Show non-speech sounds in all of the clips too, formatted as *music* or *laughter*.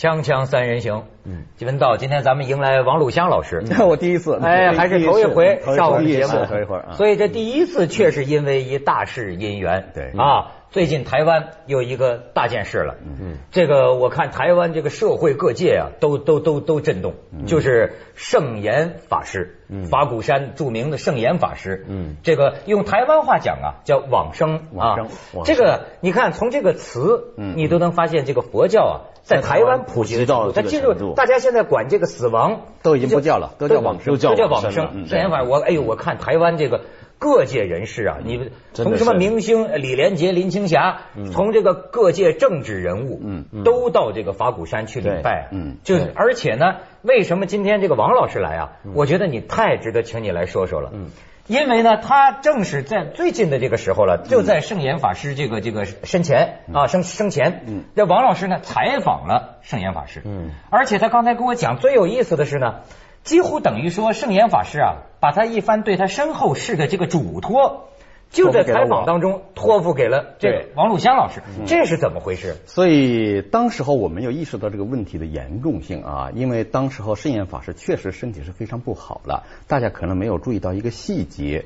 锵锵三人行，嗯，金文道，今天咱们迎来王鲁香老师，那 *laughs* 我第一次，哎，还是头一回上我们节目，头一回，所以这第一次却是因为一大事因缘，对。啊，最近台湾有一个大件事了，嗯，这个我看台湾这个社会各界啊，都都都都震动，就是圣严法师，法鼓山著名的圣严法师，嗯，这个用台湾话讲啊，叫往生。啊，这个你看从这个词，你都能发现这个佛教啊。在台湾普及到他进入，大家现在管这个死亡都已经不叫了，都叫往生，都叫往生。圣严法，我哎呦，我看台湾这个各界人士啊，你们从什么明星李连杰、林青霞，从这个各界政治人物，嗯，都到这个法鼓山去礼拜，嗯，就而且呢，为什么今天这个王老师来啊？我觉得你太值得请你来说说了，嗯。因为呢，他正是在最近的这个时候了，就在圣严法师这个这个生前啊生生前，嗯，这王老师呢采访了圣严法师，嗯，而且他刚才跟我讲最有意思的是呢，几乎等于说圣严法师啊，把他一番对他身后事的这个嘱托。就在采访当中托付给了这个王鲁香老师，这是怎么回事？所以当时候我没有意识到这个问题的严重性啊，因为当时候圣严法师确实身体是非常不好了，大家可能没有注意到一个细节，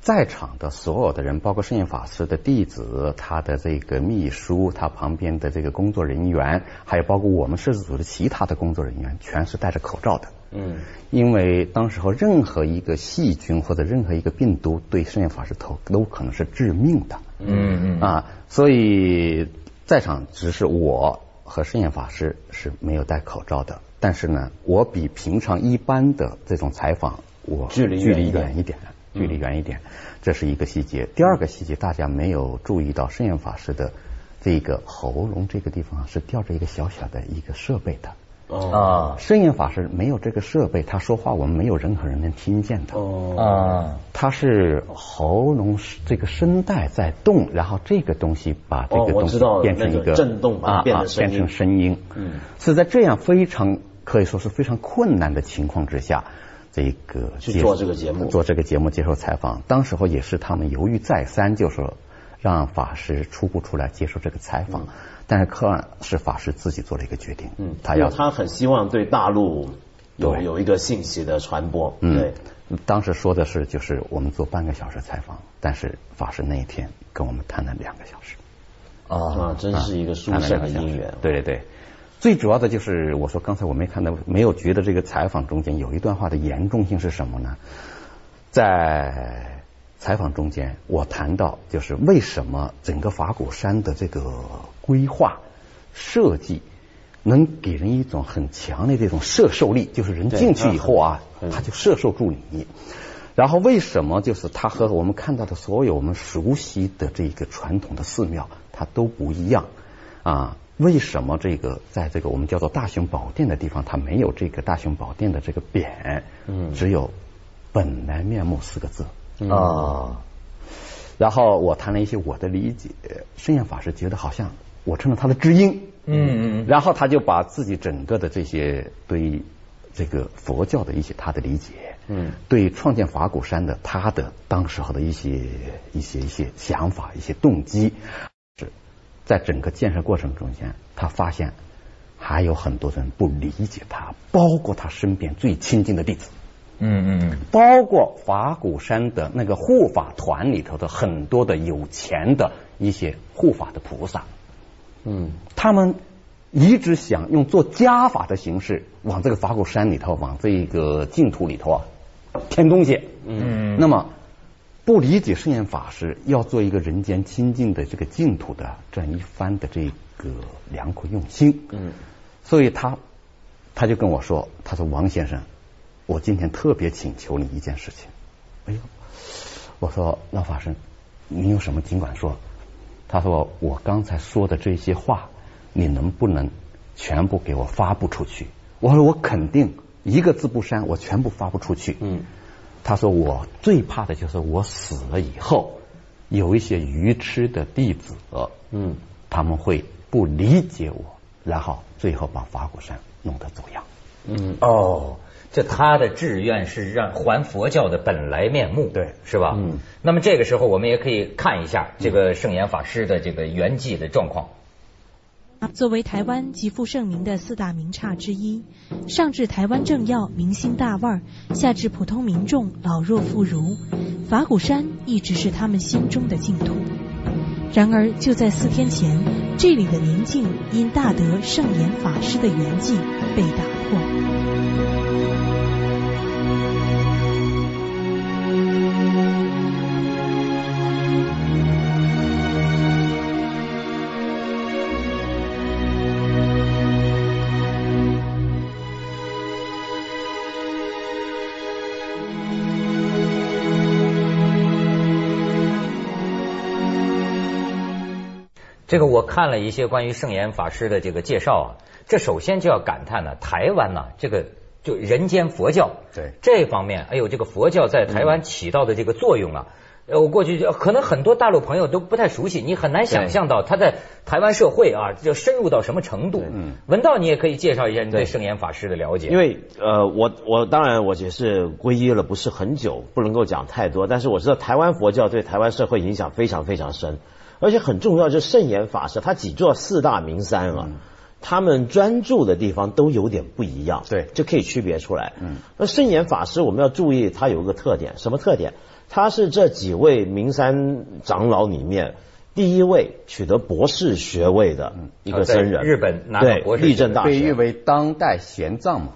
在场的所有的人，包括圣严法师的弟子、他的这个秘书、他旁边的这个工作人员，还有包括我们摄制组的其他的工作人员，全是戴着口罩的。嗯，因为当时候任何一个细菌或者任何一个病毒对圣严法师头都可能是致命的。嗯嗯啊，所以在场只是我和圣严法师是没有戴口罩的。但是呢，我比平常一般的这种采访，我距离距离远一点，距离远一点，这是一个细节。第二个细节，大家没有注意到圣严法师的这个喉咙这个地方是吊着一个小小的一个设备的。啊，声音法师没有这个设备，他说话我们没有任何人能听见的。哦，啊，他是喉咙这个声带在动，然后这个东西把这个东西变成一个震动啊，变成声音。嗯，是在这样非常可以说是非常困难的情况之下，这个去做这个节目，做这个节目接受采访。当时候也是他们犹豫再三，就说让法师初步出来接受这个采访。但是科尔是法师自己做了一个决定，嗯，他要他很希望对大陆有有一个信息的传播，嗯，对，当时说的是就是我们做半个小时采访，但是法师那一天跟我们谈了两个小时，啊，真是一个殊胜的姻缘，对对对，最主要的就是我说刚才我没看到，没有觉得这个采访中间有一段话的严重性是什么呢？在。采访中间，我谈到就是为什么整个法鼓山的这个规划设计能给人一种很强的这种摄受力，就是人进去以后啊，他就摄受住你。然后为什么就是他和我们看到的所有我们熟悉的这个传统的寺庙，它都不一样啊？为什么这个在这个我们叫做大雄宝殿的地方，它没有这个大雄宝殿的这个匾？嗯，只有本来面目四个字。啊，然后我谈了一些我的理解，圣严法师觉得好像我成了他的知音，嗯嗯，然后他就把自己整个的这些对这个佛教的一些他的理解，嗯，对创建法鼓山的他的当时候的一些一些一些想法、一些动机，是在整个建设过程中间，他发现还有很多人不理解他，包括他身边最亲近的弟子。嗯嗯，包括法鼓山的那个护法团里头的很多的有钱的一些护法的菩萨，嗯，他们一直想用做加法的形式往这个法鼓山里头，往这个净土里头啊添东西，嗯，那么不理解圣严法师要做一个人间清净的这个净土的这样一番的这个良苦用心，嗯，所以他他就跟我说，他说王先生。我今天特别请求你一件事情。哎呦，我说老法师，你有什么尽管说。他说我刚才说的这些话，你能不能全部给我发布出去？我说我肯定一个字不删，我全部发布出去。嗯。他说我最怕的就是我死了以后，有一些愚痴的弟子，嗯，他们会不理解我，然后最后把法鼓山弄得走样。嗯哦。这他的志愿是让还佛教的本来面目，对，是吧？嗯。那么这个时候，我们也可以看一下这个圣严法师的这个圆寂的状况。作为台湾极负盛名的四大名刹之一，上至台湾政要、明星大腕，下至普通民众老弱妇孺，法鼓山一直是他们心中的净土。然而，就在四天前，这里的宁静因大德圣严法师的圆寂被打破。这个我看了一些关于圣严法师的这个介绍啊，这首先就要感叹呢，台湾呢这个就人间佛教，对。这方面，哎呦，这个佛教在台湾起到的这个作用啊，呃，我过去就可能很多大陆朋友都不太熟悉，你很难想象到他在台湾社会啊，就深入到什么程度。嗯，文道你也可以介绍一下你对圣严法师的了解，因为呃，我我当然我也是皈依了不是很久，不能够讲太多，但是我知道台湾佛教对台湾社会影响非常非常深。而且很重要，就是圣严法师他几座四大名山啊，他们专注的地方都有点不一样，对，就可以区别出来。嗯，那圣严法师我们要注意，他有一个特点，什么特点？他是这几位名山长老里面第一位取得博士学位的一个僧人，日本拿到博士，立正大学。被誉为当代玄奘嘛。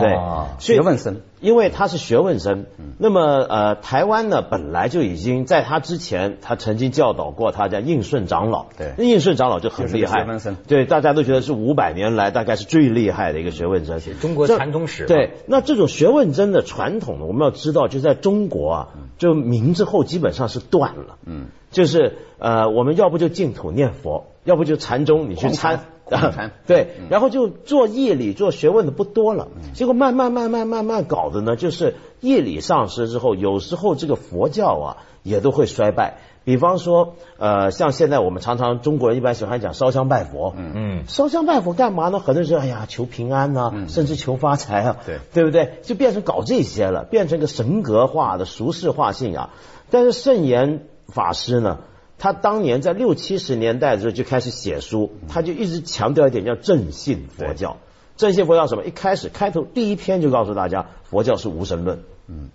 对，学问僧，因为他是学问僧。那么呃，台湾呢本来就已经在他之前，他曾经教导过他叫应顺长老。对，应顺长老就很厉害，学问僧。对，大家都觉得是五百年来大概是最厉害的一个学问僧。中国禅宗史。对，那这种学问僧的传统呢，我们要知道，就在中国啊，就明之后基本上是断了。嗯，就是呃，我们要不就净土念佛，要不就禅宗，你去参。*laughs* 对，然后就做义理、做学问的不多了。结果慢慢、慢慢、慢慢搞的呢，就是义理丧失之后，有时候这个佛教啊也都会衰败。比方说，呃，像现在我们常常中国人一般喜欢讲烧香拜佛，嗯嗯，烧香拜佛干嘛呢？很多人说，哎呀，求平安呐，甚至求发财啊，对，对不对？就变成搞这些了，变成个神格化的俗世化信仰。但是圣严法师呢？他当年在六七十年代的时候就开始写书，他就一直强调一点叫正信佛教。正信佛教什么？一开始开头第一篇就告诉大家，佛教是无神论。嗯，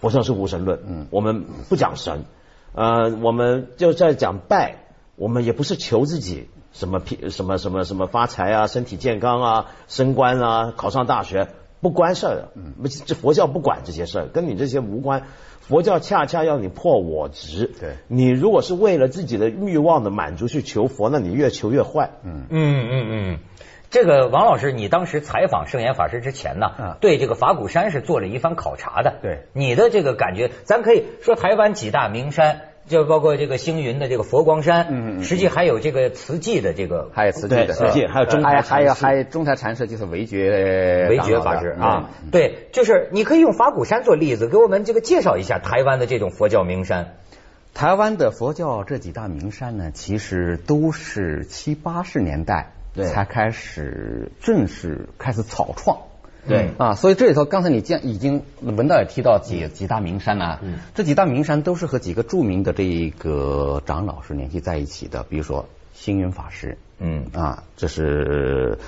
佛教是无神论。嗯，我们不讲神，呃，我们就在讲拜，我们也不是求自己什么什么什么什么发财啊、身体健康啊、升官啊、考上大学，不关事儿的。嗯，这佛教不管这些事儿，跟你这些无关。佛教恰恰要你破我执，对你如果是为了自己的欲望的满足去求佛，那你越求越坏。嗯嗯嗯嗯，这个王老师，你当时采访圣严法师之前呢，对这个法鼓山是做了一番考察的。对你的这个感觉，咱可以说台湾几大名山。就包括这个星云的这个佛光山，嗯嗯，实际还有这个慈济的这个，还有慈济的慈济，还有中台还有还有中台禅师就是韦觉韦觉法师啊，对，就是你可以用法鼓山做例子，给我们这个介绍一下台湾的这种佛教名山。台湾的佛教这几大名山呢，其实都是七八十年代才开始正式开始草创。对。啊，所以这里头刚才你见已经文道也提到几几大名山呢，嗯，这几大名山都是和几个著名的这一个长老是联系在一起的，比如说星云法师，嗯。啊，这是，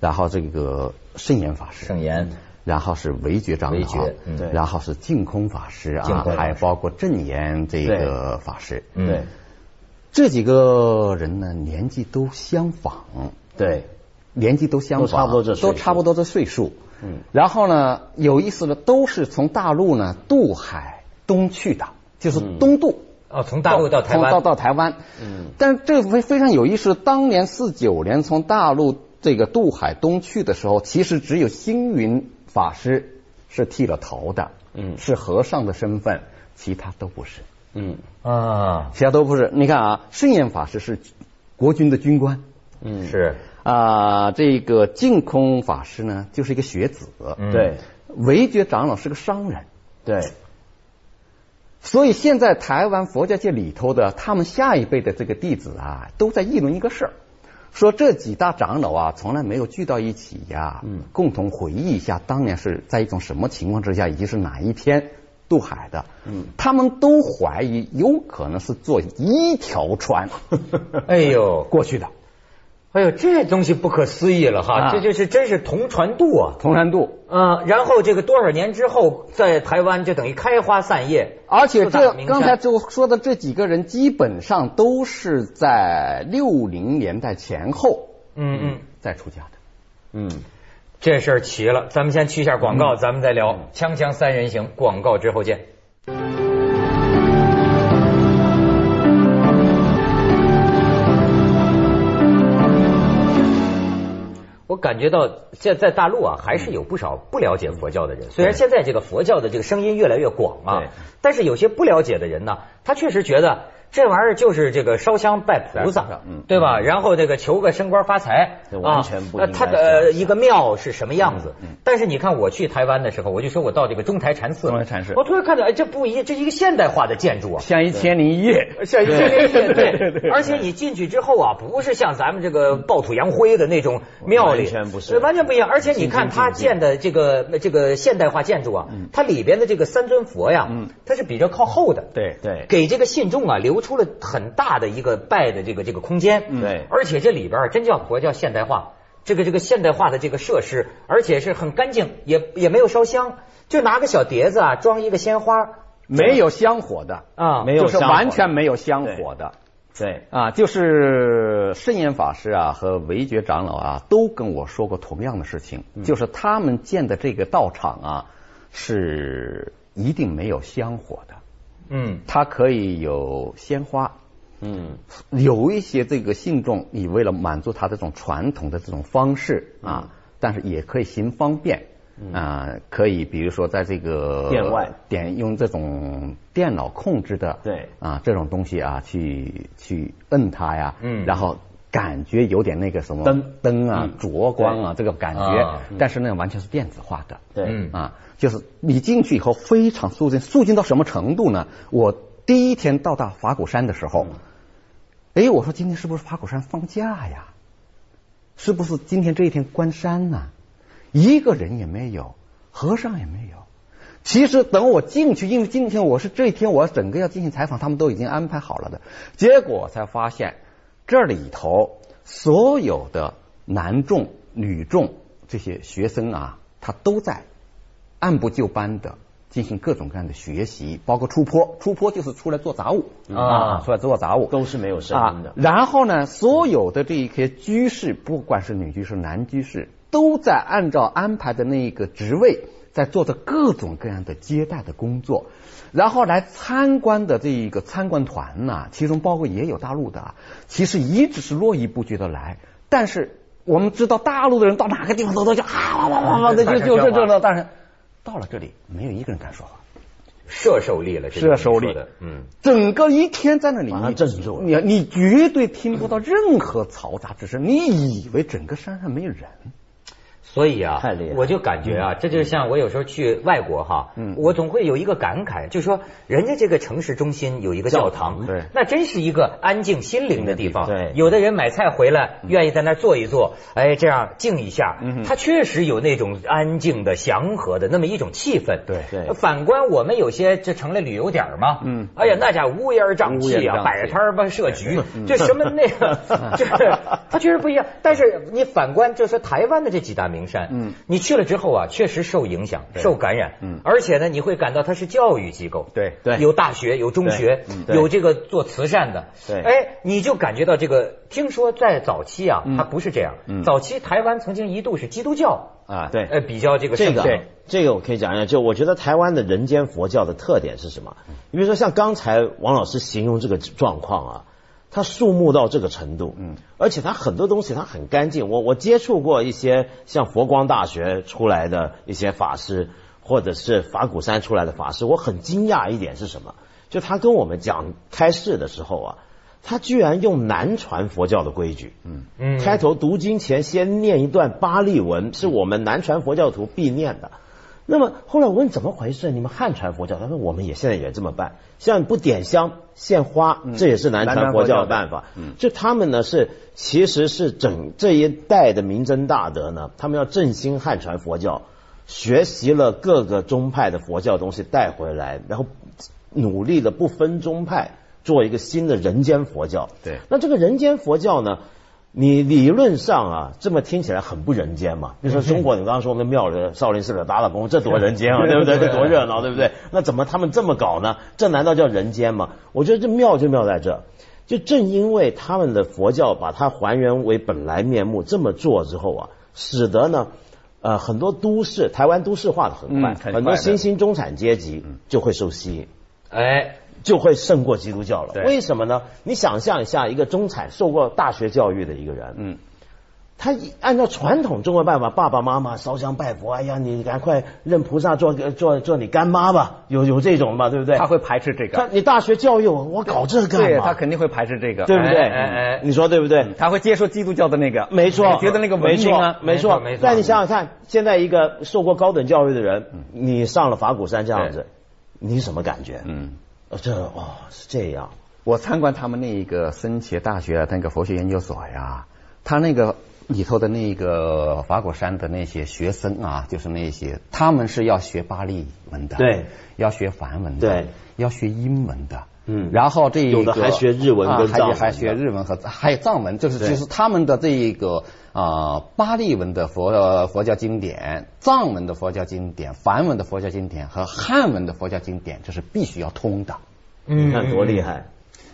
然后这个圣严法师，圣严，然后是韦觉长老，对，然后是净空法师啊，还包括正言这个法师，对，这几个人呢年纪都相仿，对，年纪都相仿，都差不多这都差不多的岁数。嗯，然后呢，有意思的都是从大陆呢渡海东去的，就是东渡。哦，从大陆到台湾。到到台湾。嗯，但是这个非非常有意思，当年四九年从大陆这个渡海东去的时候，其实只有星云法师是剃了头的，嗯，是和尚的身份，其他都不是。嗯。啊，其他都不是。你看啊，圣严法师是国军的军官，嗯，是。啊，这个净空法师呢，就是一个学子，对；韦觉长老是个商人，对。所以现在台湾佛教界里头的他们下一辈的这个弟子啊，都在议论一个事儿，说这几大长老啊，从来没有聚到一起呀，嗯，共同回忆一下当年是在一种什么情况之下，以及是哪一天渡海的，嗯，他们都怀疑有可能是坐一条船，*laughs* 哎呦，过去的。哎呦，这东西不可思议了哈！这就是真是同传度啊，同传度。嗯，然后这个多少年之后，在台湾就等于开花散叶。而且这刚才就说的这几个人，基本上都是在六零年代前后，嗯嗯，再出家的。嗯，这事儿齐了。咱们先去一下广告，咱们再聊《锵锵三人行》。广告之后见。感觉到现在大陆啊，还是有不少不了解佛教的人。虽然现在这个佛教的这个声音越来越广啊，但是有些不了解的人呢，他确实觉得。这玩意儿就是这个烧香拜菩萨，对吧？然后这个求个升官发财，完全不。他的一个庙是什么样子？但是你看我去台湾的时候，我就说我到这个中台禅寺，中台禅寺，我突然看到，哎，这不一样，这是一个现代化的建筑啊，像一千零一夜，像一千零一夜，对。而且你进去之后啊，不是像咱们这个暴土扬灰的那种庙里，完全不是，完全不一样。而且你看他建的这个这个现代化建筑啊，它里边的这个三尊佛呀，它是比较靠后的，对对，给这个信众啊留出了很大。的一个拜的这个这个空间，对，而且这里边真叫佛教现代化，这个这个现代化的这个设施，而且是很干净，也也没有烧香，就拿个小碟子啊装一个鲜花，没有香火的。啊，没有，就是完全没有香火的，对。啊，就是圣严法师啊和维觉长老啊都跟我说过同样的事情，就是他们建的这个道场啊是一定没有香火的。嗯，它可以有鲜花，嗯，有一些这个信众，你为了满足他这种传统的这种方式啊，但是也可以行方便啊，可以比如说在这个店外。点用这种电脑控制的对。啊这种东西啊去去摁它呀，嗯，然后感觉有点那个什么灯灯啊灼光啊这个感觉，但是那完全是电子化的，对啊。就是你进去以后非常肃静，肃静到什么程度呢？我第一天到达法鼓山的时候，哎，我说今天是不是法鼓山放假呀？是不是今天这一天关山呢？一个人也没有，和尚也没有。其实等我进去，因为今天我是这一天我整个要进行采访，他们都已经安排好了的。结果才发现这里头所有的男众、女众这些学生啊，他都在。按部就班的进行各种各样的学习，包括出坡，出坡就是出来做杂物啊，出来做杂物都是没有声音的。然后呢，所有的这一些居士，不管是女居士、男居士，都在按照安排的那一个职位，在做着各种各样的接待的工作。然后来参观的这一个参观团呢，其中包括也有大陆的，其实一直是络绎不绝的来。但是我们知道，大陆的人到哪个地方都都就啊哇哇哇哇的，就就是这种，但是。到了这里，没有一个人敢说话，射手力了，射手力的，嗯，整个一天在那里，你镇住，你你绝对听不到任何嘈杂之声，你以为整个山上没有人。所以啊，我就感觉啊，这就像我有时候去外国哈，我总会有一个感慨，就是说人家这个城市中心有一个教堂，对，那真是一个安静心灵的地方。对，有的人买菜回来，愿意在那坐一坐，哎，这样静一下，他确实有那种安静的、祥和的那么一种气氛。对对。反观我们有些这成了旅游点嘛，嗯，哎呀，那家乌烟瘴气啊，摆摊吧设局，这什么那个，*laughs* 就是他确实不一样。但是你反观，就是台湾的这几大名。山，嗯，你去了之后啊，确实受影响、受感染，嗯，而且呢，你会感到它是教育机构，对对，有大学、有中学，有这个做慈善的，对，哎，你就感觉到这个。听说在早期啊，它不是这样，嗯。早期台湾曾经一度是基督教啊，对，呃，比较这个这个这个我可以讲一下，就我觉得台湾的人间佛教的特点是什么？你比如说像刚才王老师形容这个状况啊。它肃穆到这个程度，嗯，而且它很多东西它很干净。我我接触过一些像佛光大学出来的一些法师，或者是法鼓山出来的法师，我很惊讶一点是什么？就他跟我们讲开示的时候啊，他居然用南传佛教的规矩，嗯嗯，开头读经前先念一段巴利文，是我们南传佛教徒必念的。那么后来我问怎么回事？你们汉传佛教？他说我们也现在也这么办，像不点香献花，这也是南传佛教的办法。就他们呢是其实是整这一代的明真大德呢，他们要振兴汉传佛教，学习了各个宗派的佛教东西带回来，然后努力的不分宗派做一个新的人间佛教。对，那这个人间佛教呢？你理论上啊，这么听起来很不人间嘛。你说中国，你刚刚说那庙里少林寺里打打工，这多人间啊，对不对？这多热闹，对不对？那怎么他们这么搞呢？这难道叫人间吗？我觉得这妙就妙在这，就正因为他们的佛教把它还原为本来面目这么做之后啊，使得呢，呃，很多都市台湾都市化的很快，很多新兴中产阶级就会受吸引，哎。就会胜过基督教了。为什么呢？你想象一下，一个中产受过大学教育的一个人，嗯，他按照传统中国办法，爸爸妈妈烧香拜佛，哎呀，你赶快认菩萨做做做你干妈吧，有有这种吧，对不对？他会排斥这个。他你大学教育我，我搞这干嘛？他肯定会排斥这个，对不对？哎哎，你说对不对？他会接受基督教的那个，没错，觉得那个文明啊，没错，没错。但你想想看，现在一个受过高等教育的人，你上了法鼓山这样子，你什么感觉？嗯。这哦是这样，我参观他们那一个森茄大学那个佛学研究所呀，他那个里头的那个法果山的那些学生啊，就是那些他们是要学巴利文的，对，要学梵文的，对，要学英文的，嗯，然后这有的还学日文跟藏文，还学日文和还有藏文，就是就是他们的这一个啊巴利文的佛佛教经典、藏文的佛教经典、梵文的佛教经典和汉文的佛教经典，这是必须要通的。你看多厉害，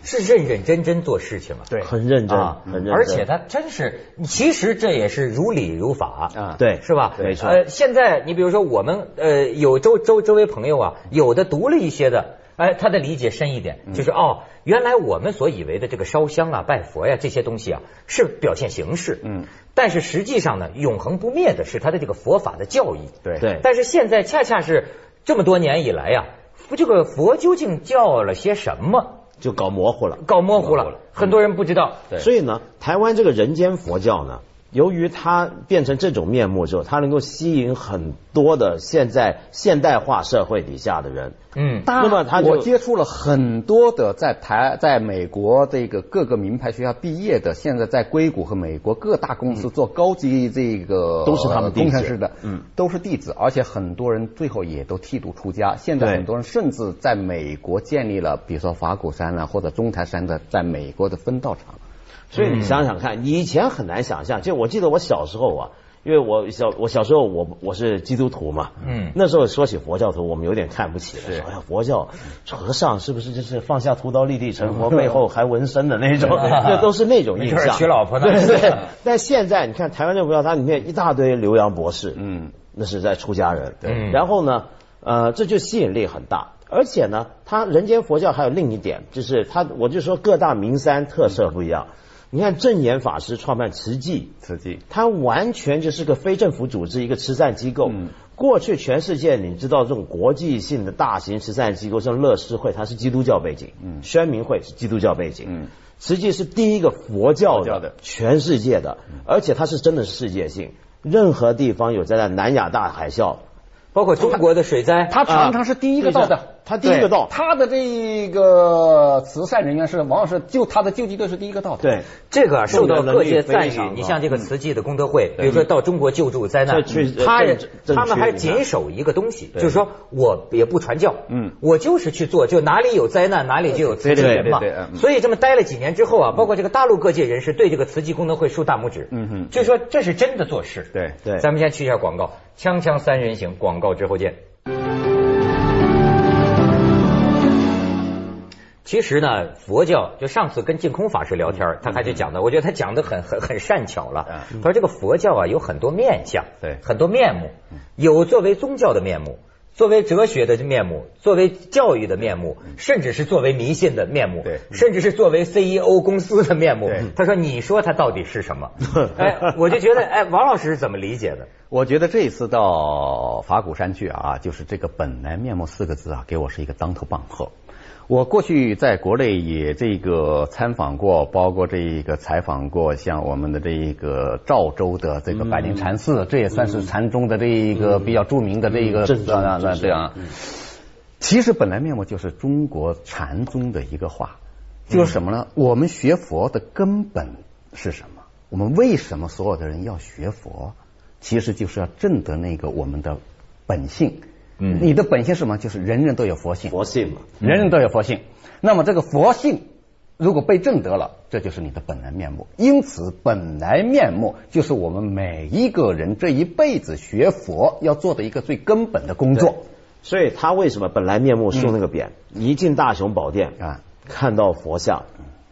是认认真真做事情啊，对，很认真，很认真，而且他真是，其实这也是如理如法。啊，对，是吧？没错。呃，现在你比如说我们呃有周周周围朋友啊，有的读了一些的，哎，他的理解深一点，就是哦，原来我们所以为的这个烧香啊、拜佛呀这些东西啊，是表现形式，嗯，但是实际上呢，永恒不灭的是他的这个佛法的教义，对对。但是现在恰恰是这么多年以来呀。不，这个佛究竟教了些什么？就搞模糊了，搞模糊了，很多人不知道。所以呢，台湾这个人间佛教呢？由于它变成这种面目之后，它能够吸引很多的现在现代化社会底下的人。嗯，那么他我接触了很多的在台在美国这个各个名牌学校毕业的，现在在硅谷和美国各大公司做高级这个都是他们工程师的，嗯，都是弟子，而且很多人最后也都剃度出家。现在很多人甚至在美国建立了，比如说法鼓山啊或者中台山的在美国的分道场。所以你想想看，以前很难想象。就我记得我小时候啊，因为我小我小时候我我是基督徒嘛，嗯，那时候说起佛教徒，我们有点看不起了，说哎呀佛教和尚是不是就是放下屠刀立地成佛，背后还纹身的那种？*laughs* 这都是那种印象。娶老婆的。对对。但现在你看台湾这佛教，它里面一大堆留洋博士，嗯，那是在出家人。对。然后呢，呃，这就吸引力很大。而且呢，它人间佛教还有另一点，就是它，我就说各大名山特色不一样。你看正言法师创办慈济，慈济，他完全就是个非政府组织，一个慈善机构。嗯，过去全世界你知道这种国际性的大型慈善机构，像乐施会，它是基督教背景；嗯，宣明会是基督教背景。嗯，慈济是第一个佛教的，全世界的，而且它是真的是世界性，任何地方有灾难，南亚大海啸。包括中国的水灾，它常常是第一个到的，他第一个到，他的这个慈善人员是往往是救他的救济队是第一个到的。对，这个受到各界赞誉。你像这个慈济的功德会，比如说到中国救助灾难，他他们还谨守一个东西，就是说我也不传教，嗯，我就是去做，就哪里有灾难哪里就有慈济人嘛。所以这么待了几年之后啊，包括这个大陆各界人士对这个慈济功德会竖大拇指，嗯哼，就说这是真的做事。对对，咱们先去一下广告。锵锵三人行，广告之后见。其实呢，佛教就上次跟净空法师聊天，他还就讲的，我觉得他讲的很很很善巧了。他说这个佛教啊有很多面相，对，很多面目，有作为宗教的面目。作为哲学的面目，作为教育的面目，甚至是作为迷信的面目，对，甚至是作为 CEO 公司的面目。他说：“你说它到底是什么？” *laughs* 哎，我就觉得，哎，王老师是怎么理解的？我觉得这一次到法鼓山去啊，就是这个“本来面目”四个字啊，给我是一个当头棒喝。我过去在国内也这个参访过，包括这一个采访过，像我们的这一个赵州的这个百灵禅寺，这也算是禅宗的这一个比较著名的这一个这样这样。其实本来面目就是中国禅宗的一个话，就是什么呢？我们学佛的根本是什么？我们为什么所有的人要学佛？其实就是要证得那个我们的本性。嗯，你的本性是什么？就是人人都有佛性，佛性嘛，人人都有佛性。那么这个佛性如果被证得了，这就是你的本来面目。因此，本来面目就是我们每一个人这一辈子学佛要做的一个最根本的工作。所以他为什么本来面目竖那个匾？一进大雄宝殿啊，看到佛像，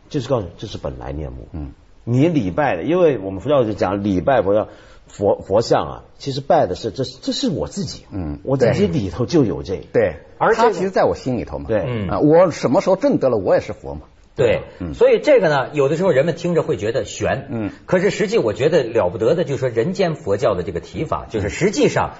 就是告诉这是本来面目。嗯，你礼拜的，因为我们佛教就讲礼拜佛像，佛佛像啊，其实拜的是这这是我自己。嗯，我自己里头就有这。个。对，而他其实在我心里头嘛。对，啊，我什么时候证得了，我也是佛嘛。对，所以这个呢，有的时候人们听着会觉得悬，嗯，可是实际我觉得了不得的，就是说人间佛教的这个提法，就是实际上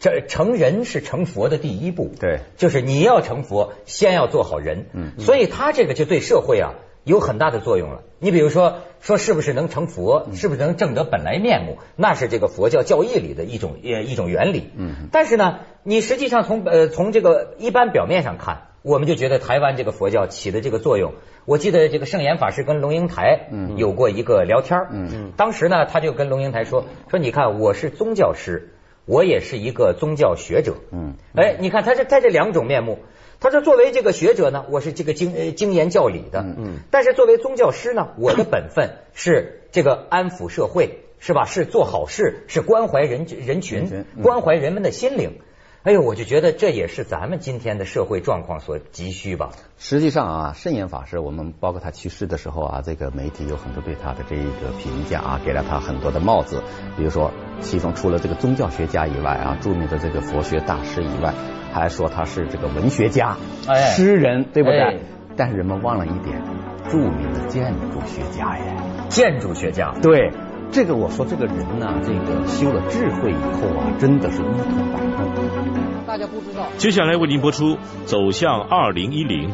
这成人是成佛的第一步，对，就是你要成佛，先要做好人，嗯，所以他这个就对社会啊有很大的作用了。你比如说，说是不是能成佛，是不是能证得本来面目，那是这个佛教教义里的一种呃一种原理，嗯，但是呢，你实际上从呃从这个一般表面上看。我们就觉得台湾这个佛教起的这个作用，我记得这个圣严法师跟龙应台有过一个聊天嗯。嗯，当时呢他就跟龙应台说说你看我是宗教师，我也是一个宗教学者，嗯，哎，你看他这他这两种面目，他说作为这个学者呢，我是这个精精研教理的，嗯，但是作为宗教师呢，我的本分 *laughs* 是这个安抚社会，是吧？是做好事，是关怀人人群，关怀人们的心灵。哎呦，我就觉得这也是咱们今天的社会状况所急需吧。实际上啊，圣严法师，我们包括他去世的时候啊，这个媒体有很多对他的这一个评价啊，给了他很多的帽子。比如说，其中除了这个宗教学家以外啊，著名的这个佛学大师以外，还说他是这个文学家、诗人，对不对？但是人们忘了一点，著名的建筑学家呀，建筑学家，对。这个我说，这个人呢，这个修了智慧以后啊，真的是一通百通。大家不知道。接下来为您播出《走向二零一零》。